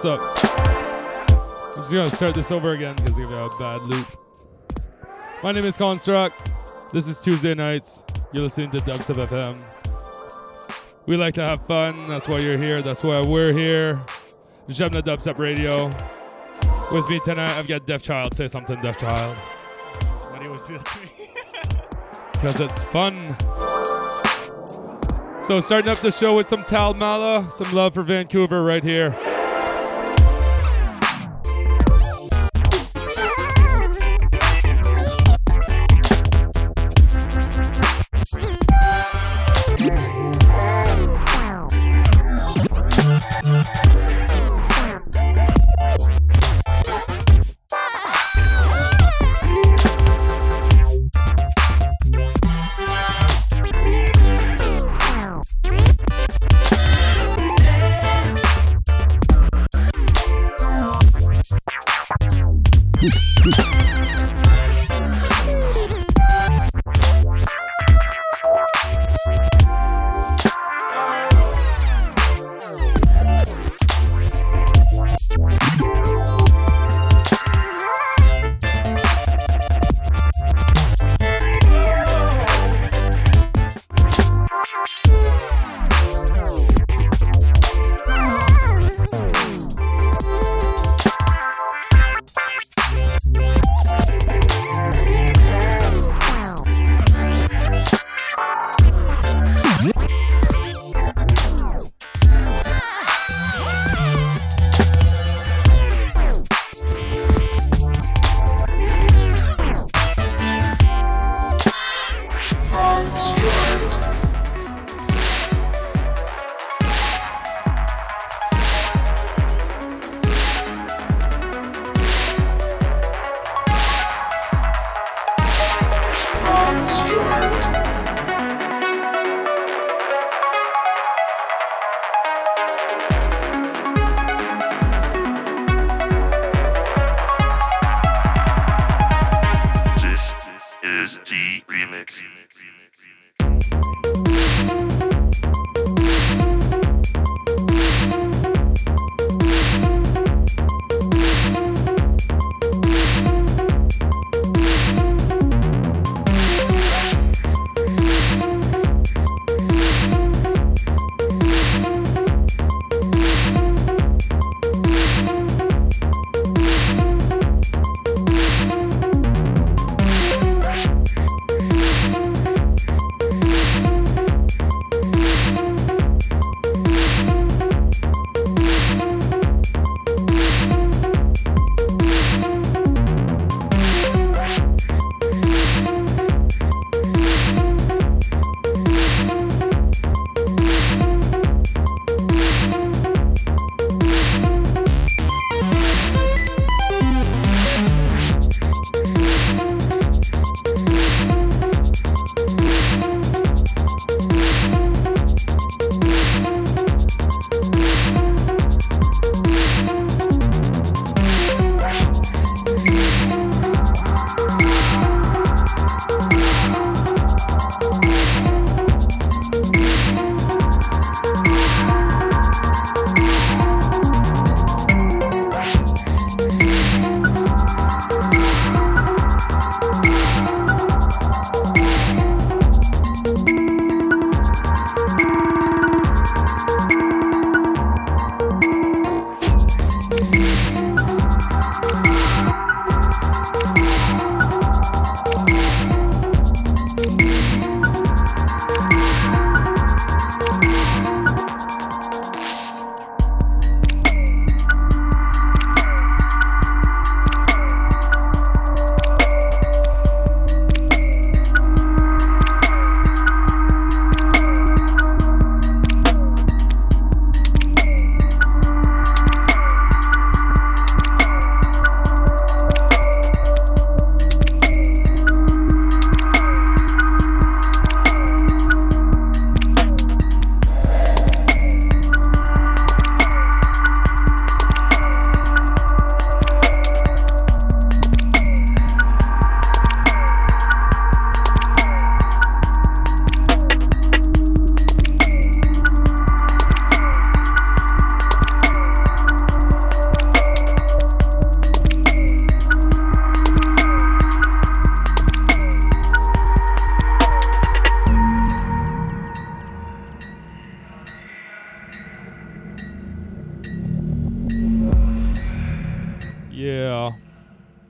What's up? I'm just gonna start this over again because we have a bad loop. My name is Construct. This is Tuesday nights. You're listening to Dubstep FM. We like to have fun. That's why you're here. That's why we're here. Jemna Dubstep Radio. With me tonight, I've got Deaf Child. Say something, Deaf Child. What do you always do that to me? Because it's fun. So, starting up the show with some Taal Mala, some love for Vancouver right here.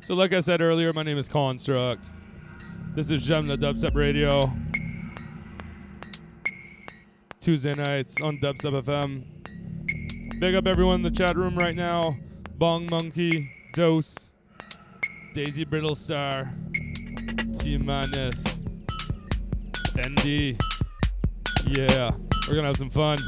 So, like I said earlier, my name is Construct. This is Gem the Dubstep Radio. Tuesday nights on Dubstep FM. Big up everyone in the chat room right now. Bong Monkey, Dose, Daisy Brittlestar, T Minus, ND. Yeah, we're gonna have some fun.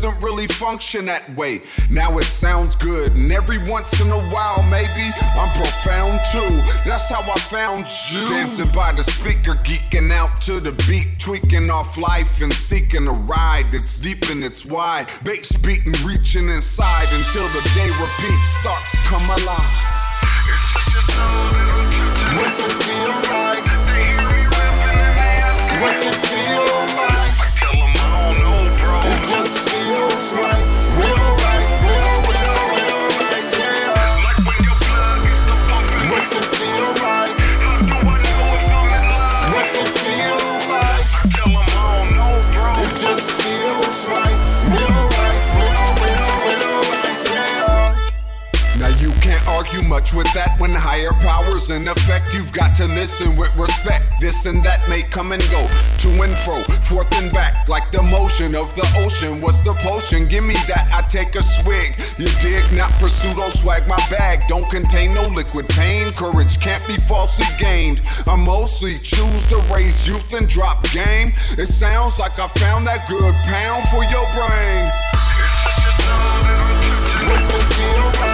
Doesn't really function that way. Now it sounds good, and every once in a while, maybe I'm profound too. That's how I found you. Dancing by the speaker, geeking out to the beat, tweaking off life and seeking a ride that's deep and it's wide. Bass beating, reaching inside until the day repeats, thoughts come alive. What's it feel like? What's it feel much with that when higher powers in effect. You've got to listen with respect. This and that may come and go, to and fro, forth and back, like the motion of the ocean. What's the potion? Give me that, I take a swig. You dig? Not for pseudo swag. My bag don't contain no liquid pain. Courage can't be falsely gained. I mostly choose to raise youth and drop game. It sounds like I found that good pound for your brain. What's it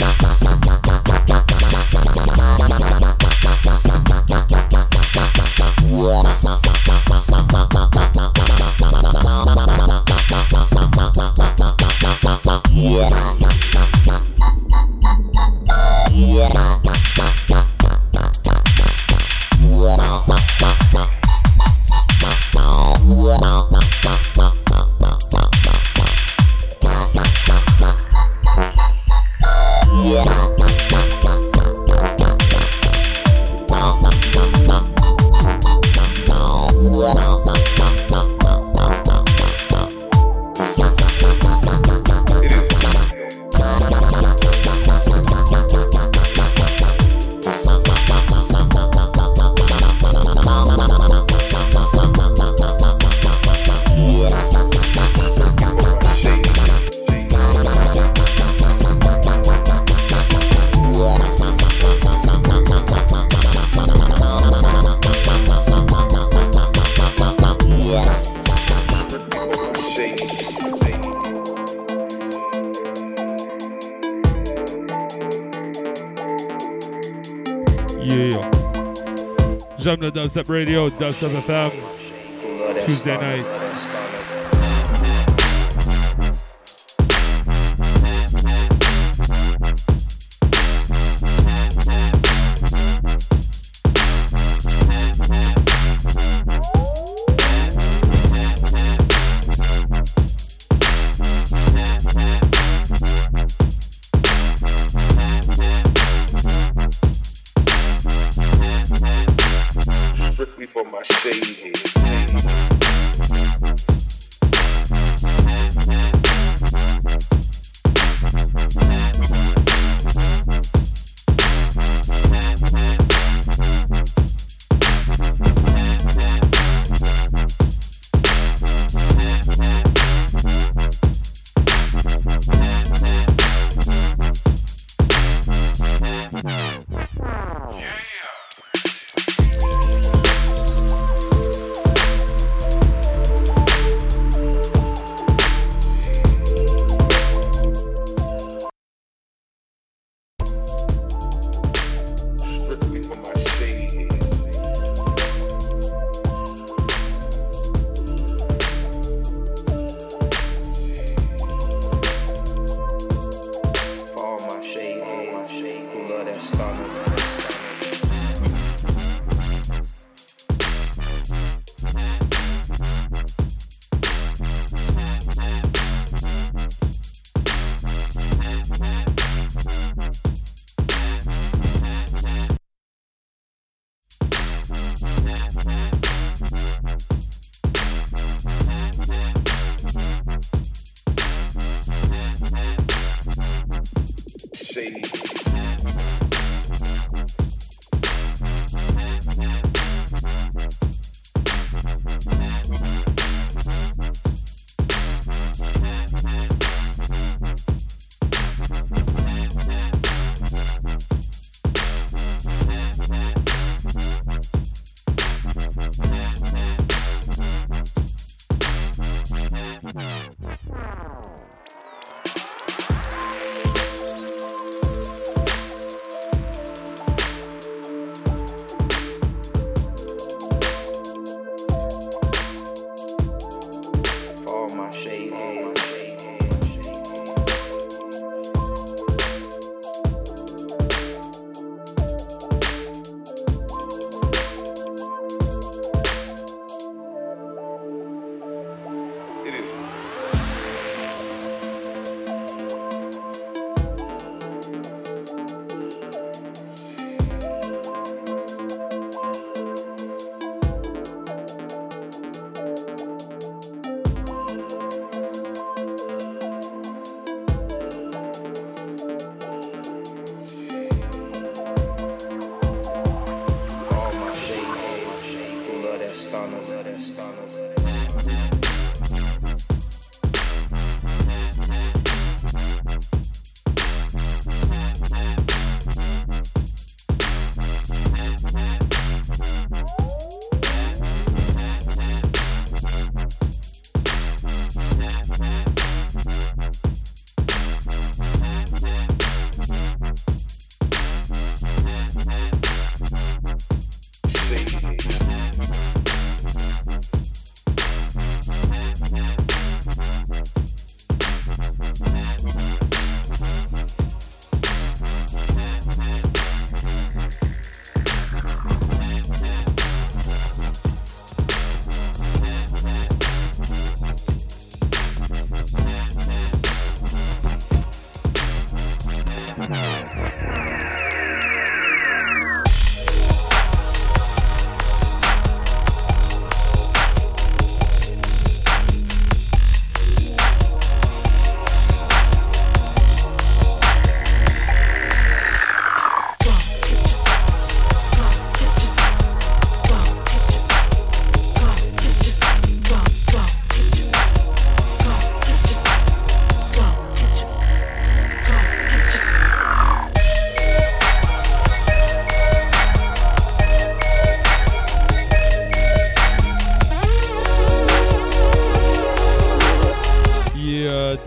Like? Dubstep Radio, Dubstep FM, Tuesday nights.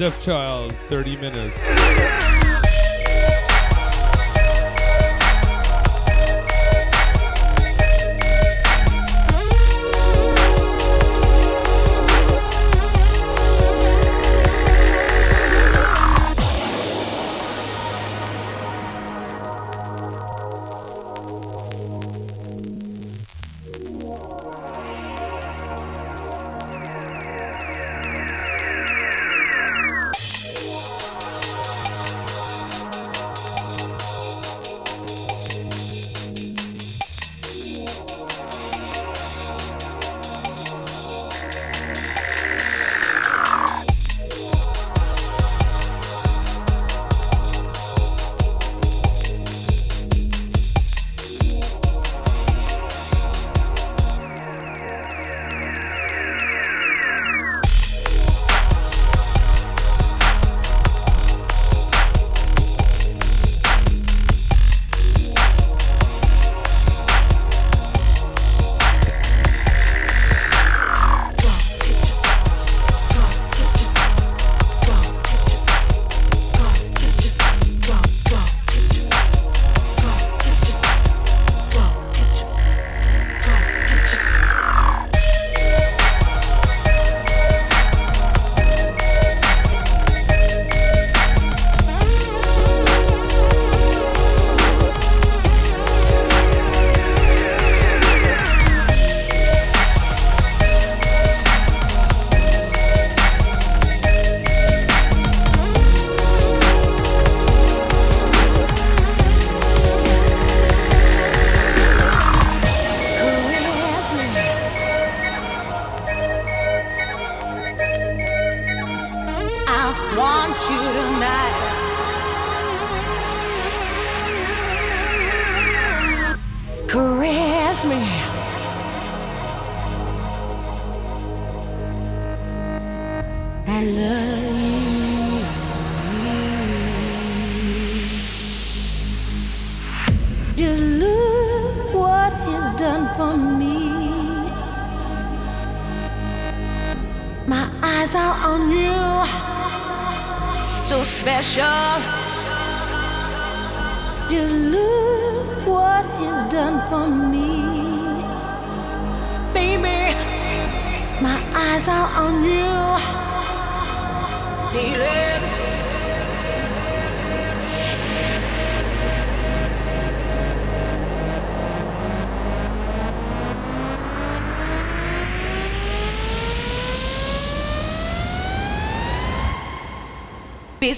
Deaf Child, 30 minutes.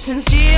Be sincere.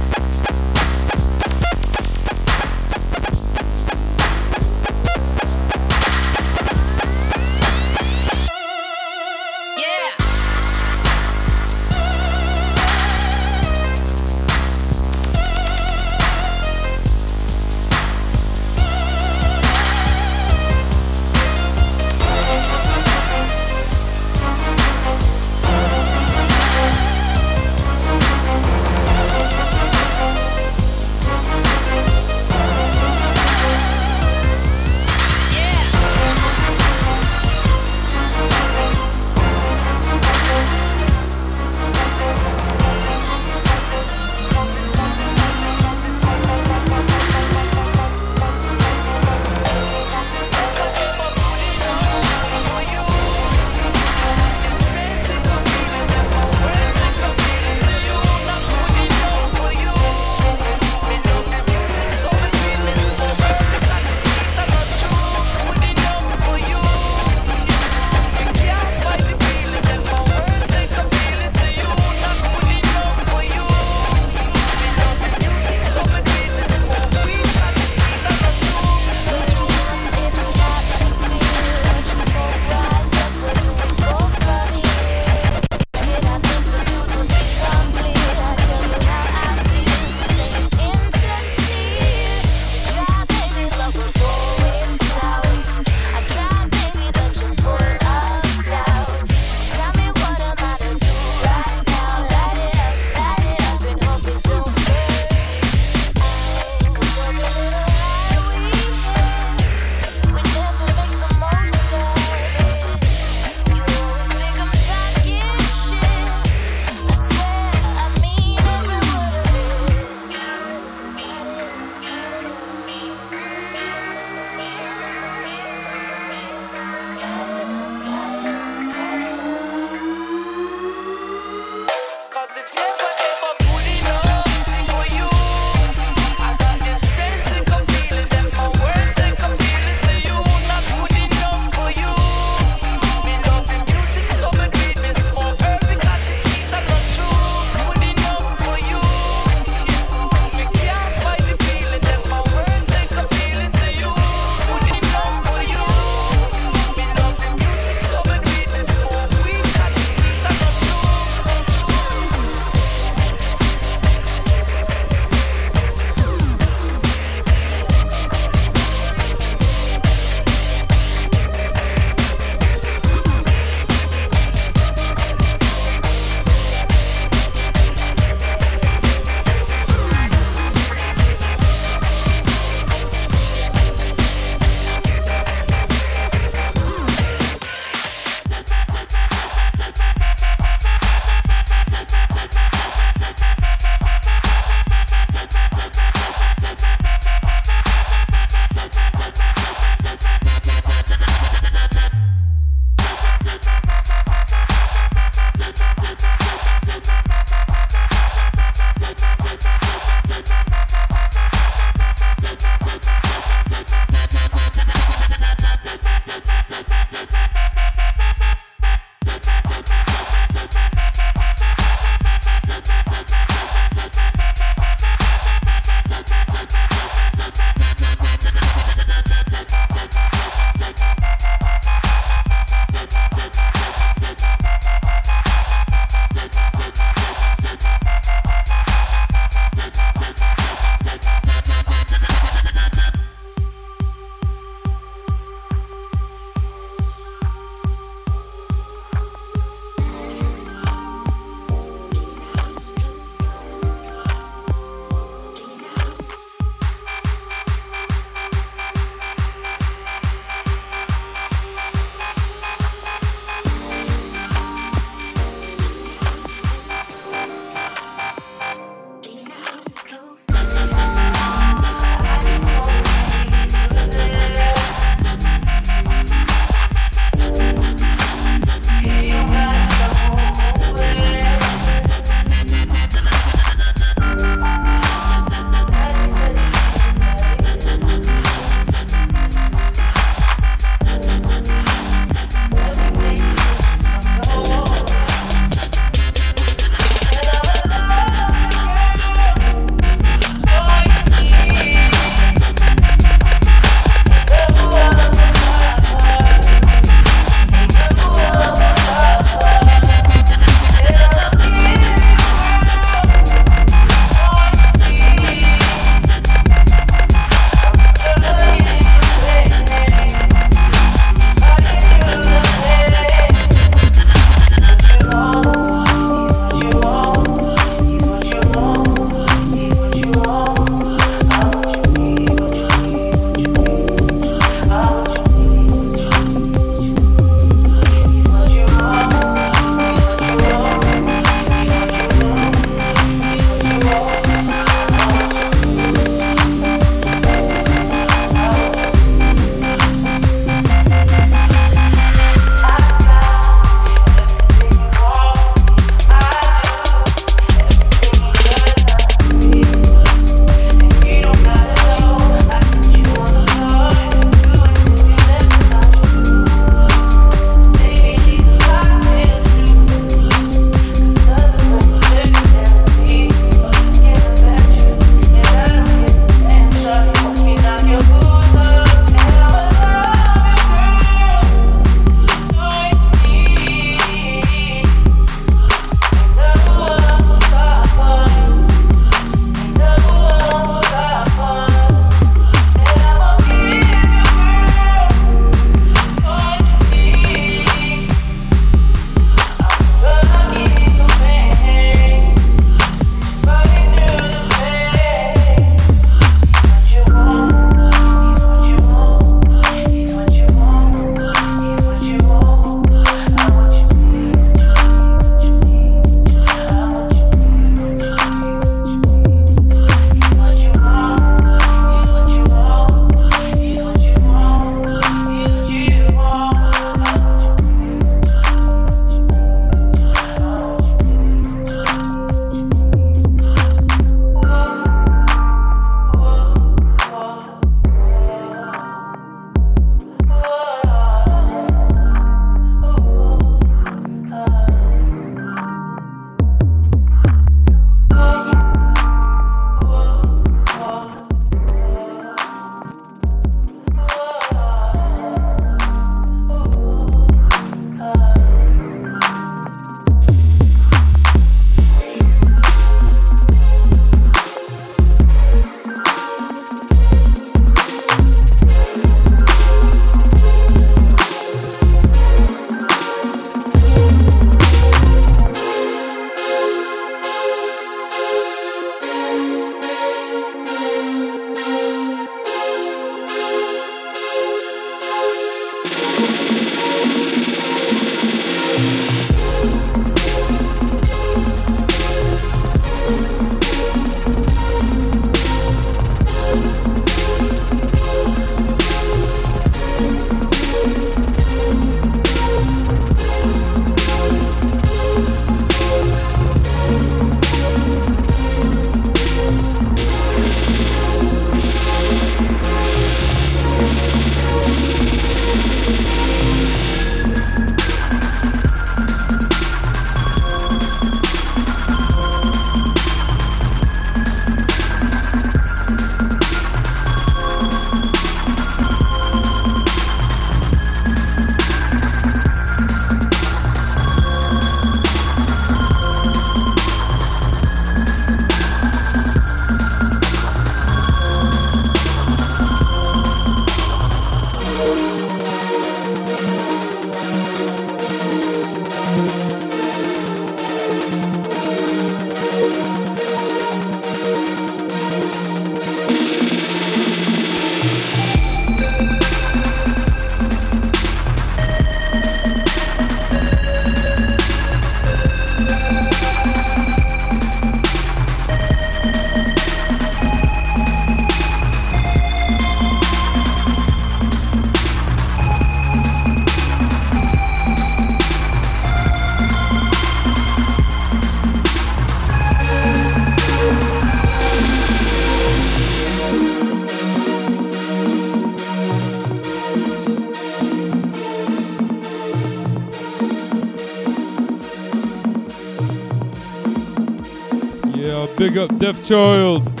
Big up Deaf Child.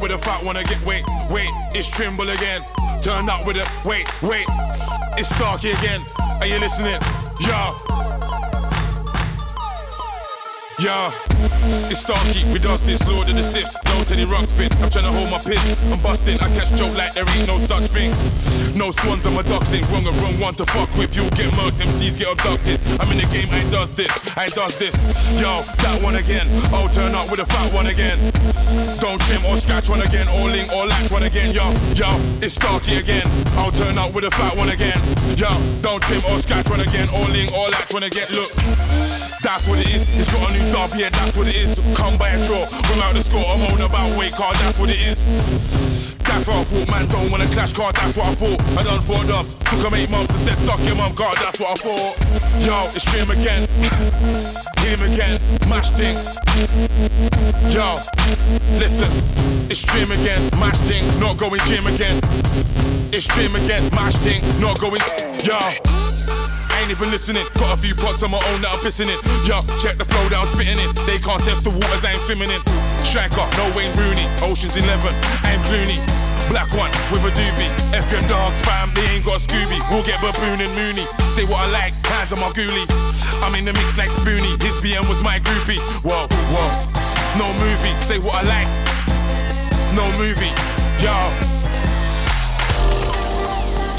With a fat one again. Wait, wait, it's Trimble again. Turn up with a wait, wait. It's Starkey again. Are you listening? Yeah. Yeah, it's Starkey, we does this, Lord of the Sifs. Don't any rug spin, I'm trying to hold my piss. I'm busting, I catch Joe like there ain't no such thing. No swans, I'm a duckling. Wrong and wrong one to fuck with. You'll get murked, MCs get abducted. I'm in the game, I does this, I ain't does this. Yo, that one again. I'll turn up with a fat one again. Don't trim or scratch one again, or link or latch one again. Yo, yo, it's Starkey again. I'll turn up with a fat one again. Yo, don't trim or scratch one again, or link or latch one again. Look, that's what it is. It's got a new dub, yeah, that's what it is. Come by a draw, out the score. I'm on about weight card, that's what it is. That's what I thought, man. Don't wanna clash card, that's what I thought. I done four dubs, took eight months and said, suck your mum card, that's what I thought. Yo, it's stream again. Him again, mash ting. Yo, listen, it's stream again, mash ting, not going gym again. It's stream again, mash ting, not going. Yo ain't even listening. Got a few pots on my own that I'm pissing in. Yo, check the flow down, spitting it. They can't test the waters, I ain't swimming in. Striker, no Wayne Rooney. Ocean's 11, I'm Clooney. Black one with a doobie. F your dogs, fam, they ain't got Scooby. We'll get baboon and Mooney. Say what I like, hands on my ghoulies. I'm in the mix like Spoonie. His BM was my groupie. Whoa, whoa. No movie, say what I like. No movie, yo.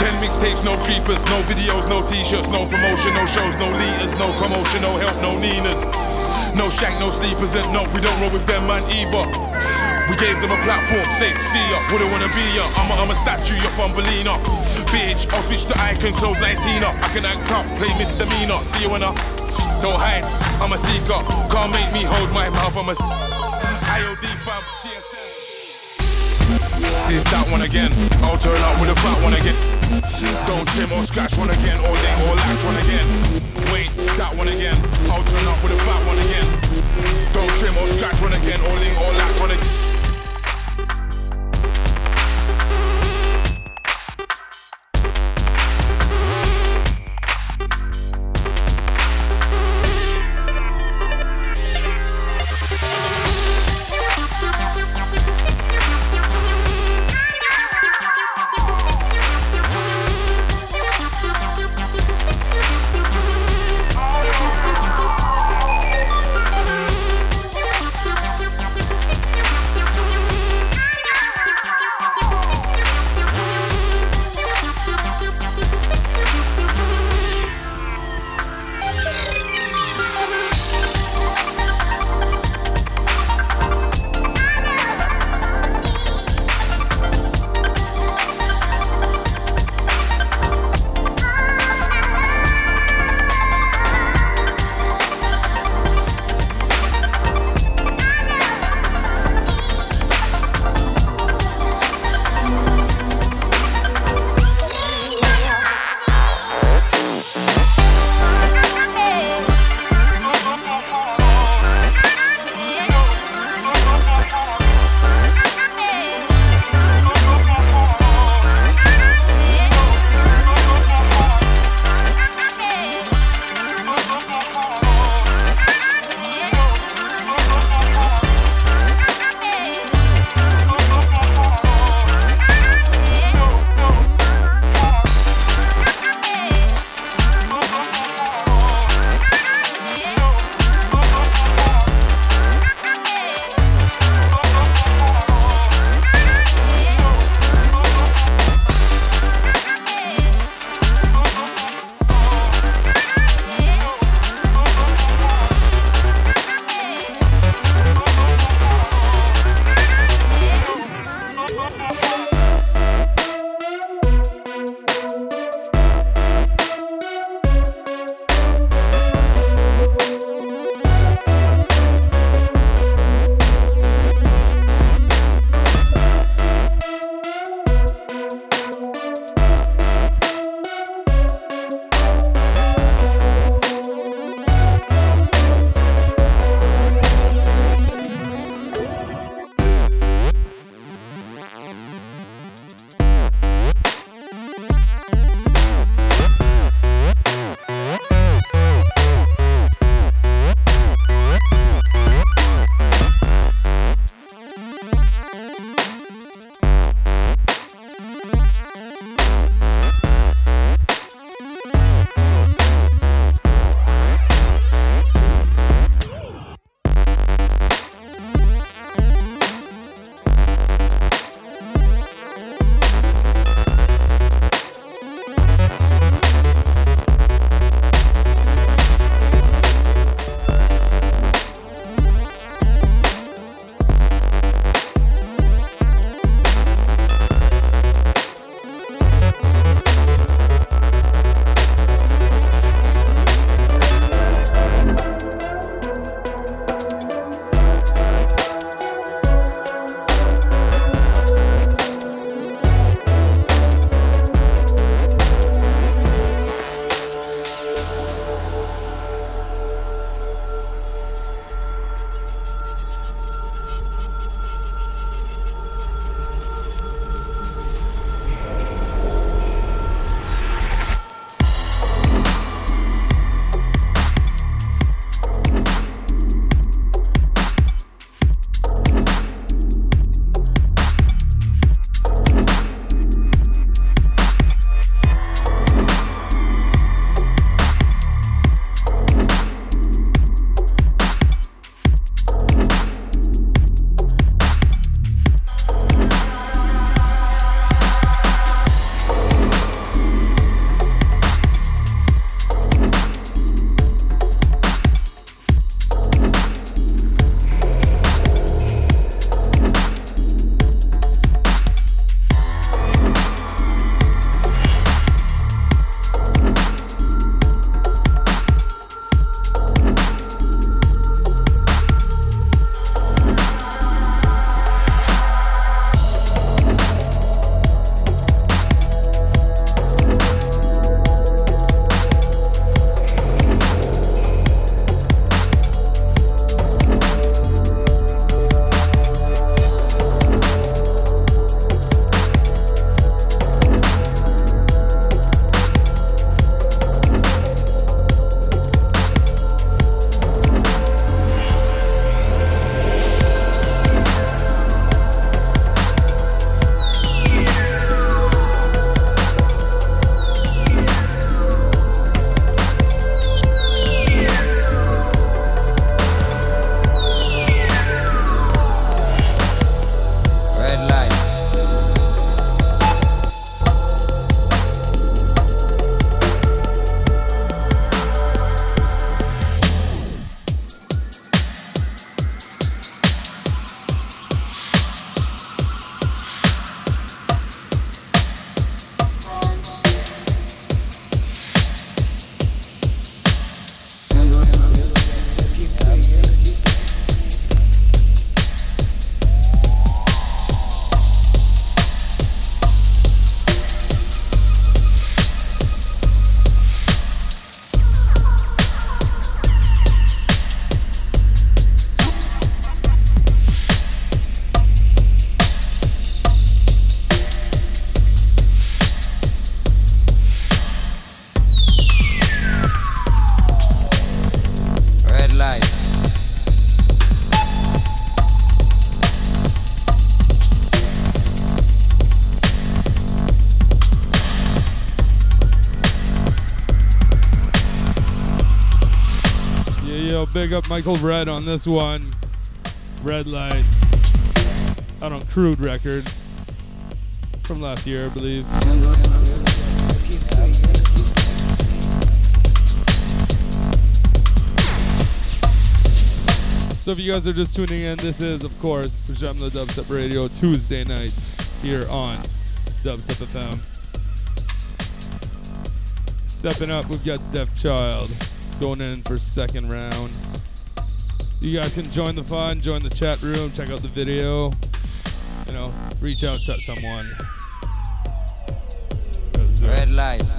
Ten mixtapes, no creepers, no videos, no t-shirts, no promotion, no shows, no leaders, no commotion, no help, no Ninas. No shank, no sleepers, and no, we don't roll with them man either. We gave them a platform, say, see ya, wouldn't wanna be ya. I'm a, I'm a statue, you're from Belina. Bitch, I'll switch to icon, close like Tina. I can act up, play misdemeanor. See you when I don't hide, I'm a seeker. Can't make me hold my mouth, I'm a IOD fam, CSM. It's that one again. I'll turn up with a fat one again. Don't trim or scratch one again, or link or latch one again. Wait, that one again. I'll turn up with a fat one again. Don't trim or scratch one again, or link or latch one again. big up Michael Red on this one. Red Light. Out on Crude Records. From last year, I believe. So if you guys are just tuning in, this is, of course, Pajamla Dubstep Radio Tuesday nights here on Dubstep FM. Stepping up, we've got Deaf Child going in for second round. You guys can join the fun, join the chat room, check out the video. You know, reach out to someone. Red light.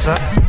Shit,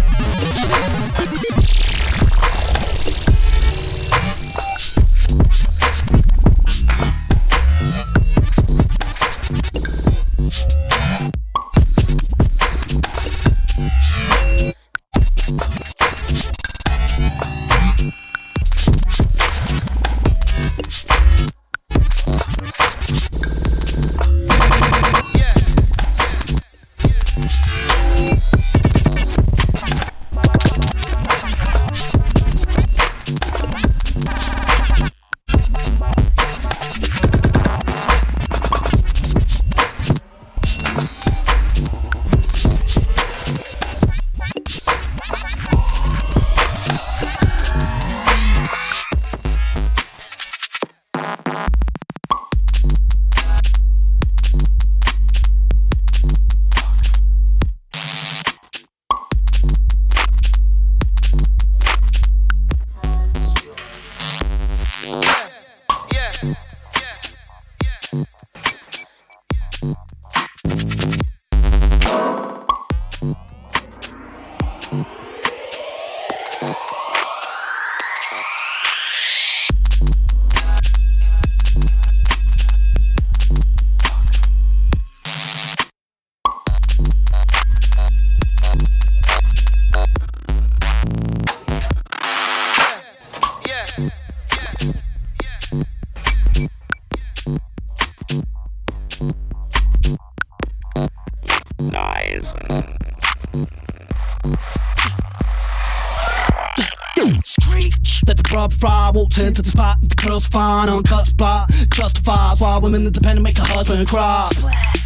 walked into the spot, the girl's fine, on cut spot, justifies why women independent make a husband cry.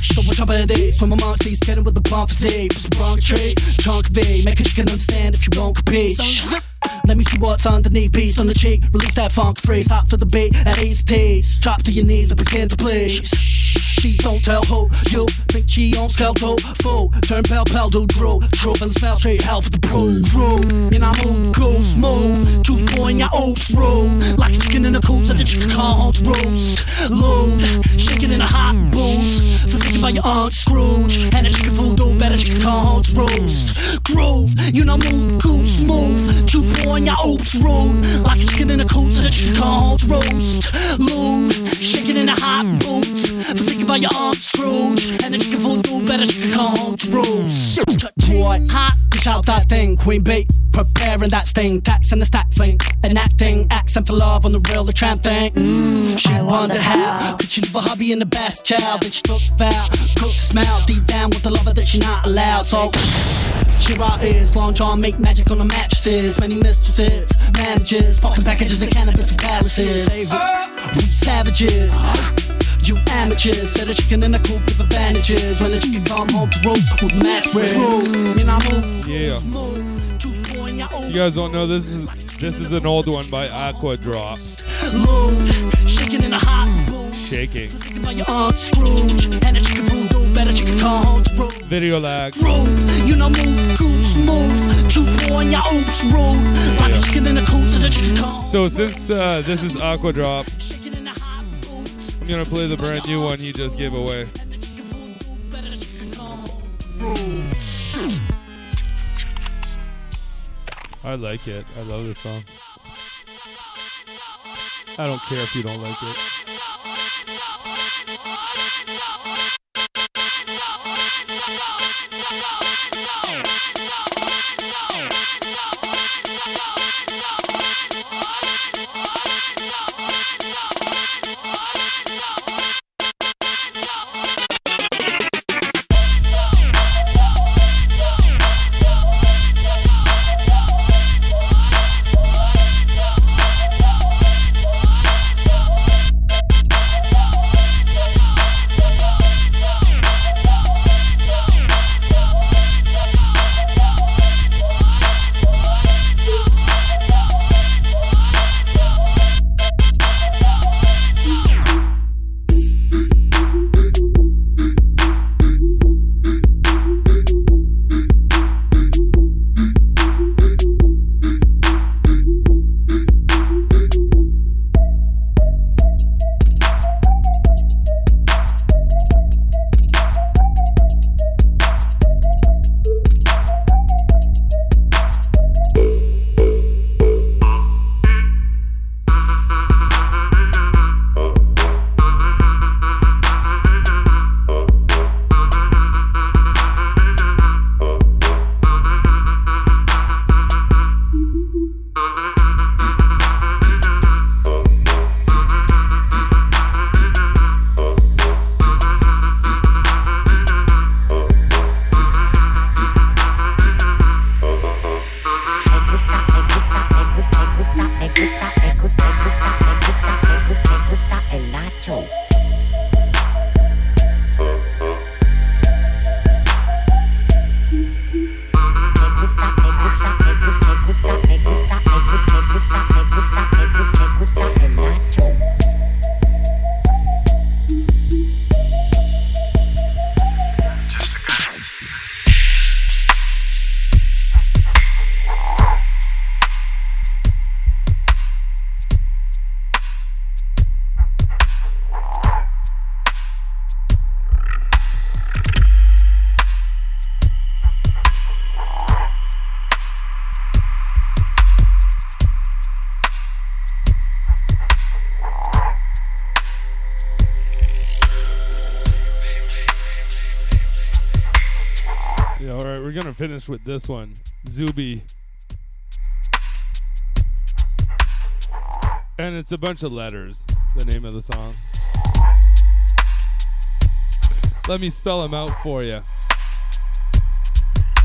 So we're jumping these from amongst these, kidding with the bump fatigue, push the wrong tree, chunk V, make it you can understand if you won't compete. Let me see what's underneath, beast on the cheek, release that funk free, stop to the beat, at ease tease, drop to your knees and begin to please. She don't tell who you think she on skeletal fool. Turn pale, pale, do drool. Truth and smell straight hell for the brew. Drew, and I move, go smooth. Juice pouring your oops through. Like a chicken in a coop, so the chicken can't roast. Load, shaking in a hot boots. Forsaken by your aunt Scrooge. And a chicken food do better, chicken can't roast. Groove, you know, move, goose smooth. Juice pouring your oops through. Like a chicken in a coop, so the chicken can't roast. Load, shaking in a hot boots. By your aunt Scrooge. Chicken food do better, she can't roast. Boy, hot, push out that thing. Queen bee, preparing that sting. Tax and the stack thing. Enacting accent for love on the real, the tramp thing. Mm, she wondered how could she leave a hubby in the best child. Then she took vow, cooked the smell deep down with the lover that she not allowed. So. Our ears, long John make magic on the mattresses. Many mistresses, managers, fucking packages of cannabis and palaces. We savages. You amateurs, set a chicken in a coop with advantages. When the chicken come home to roast with mass ribs. And I move, Yeah. You guys don't know this is this is an old one by Aqua Drop. shaking in a hot boot. Shaking. By your aunt Scrooge. And the chicken food do better, chicken come home to roast. Video lag. Groove, you know move, goose move. Truth on your oops rude. Like a chicken in a coop so the chicken So since uh, this is Aqua Drop, I'm gonna play the brand new one he just gave away. I like it. I love this song. I don't care if you don't like it. Gonna finish with this one, Zoobi. And it's a bunch of letters, the name of the song. Let me spell them out for you.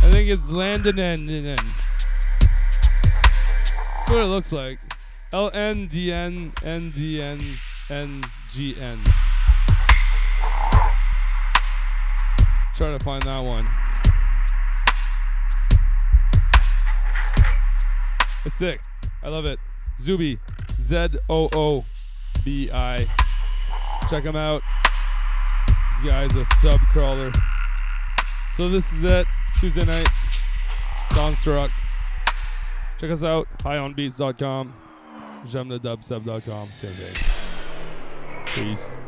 I think it's Landon and That's what it looks like. L N D N N D N N G N. Try to find that one. Sick. I love it. Zoobi. Z O O B I. Check him out. This guy's a sub crawler. So this is it. Tuesday nights. Construct. Check us out. HighOnBeats.com. JemTheDubSub.com. Same thing. Peace.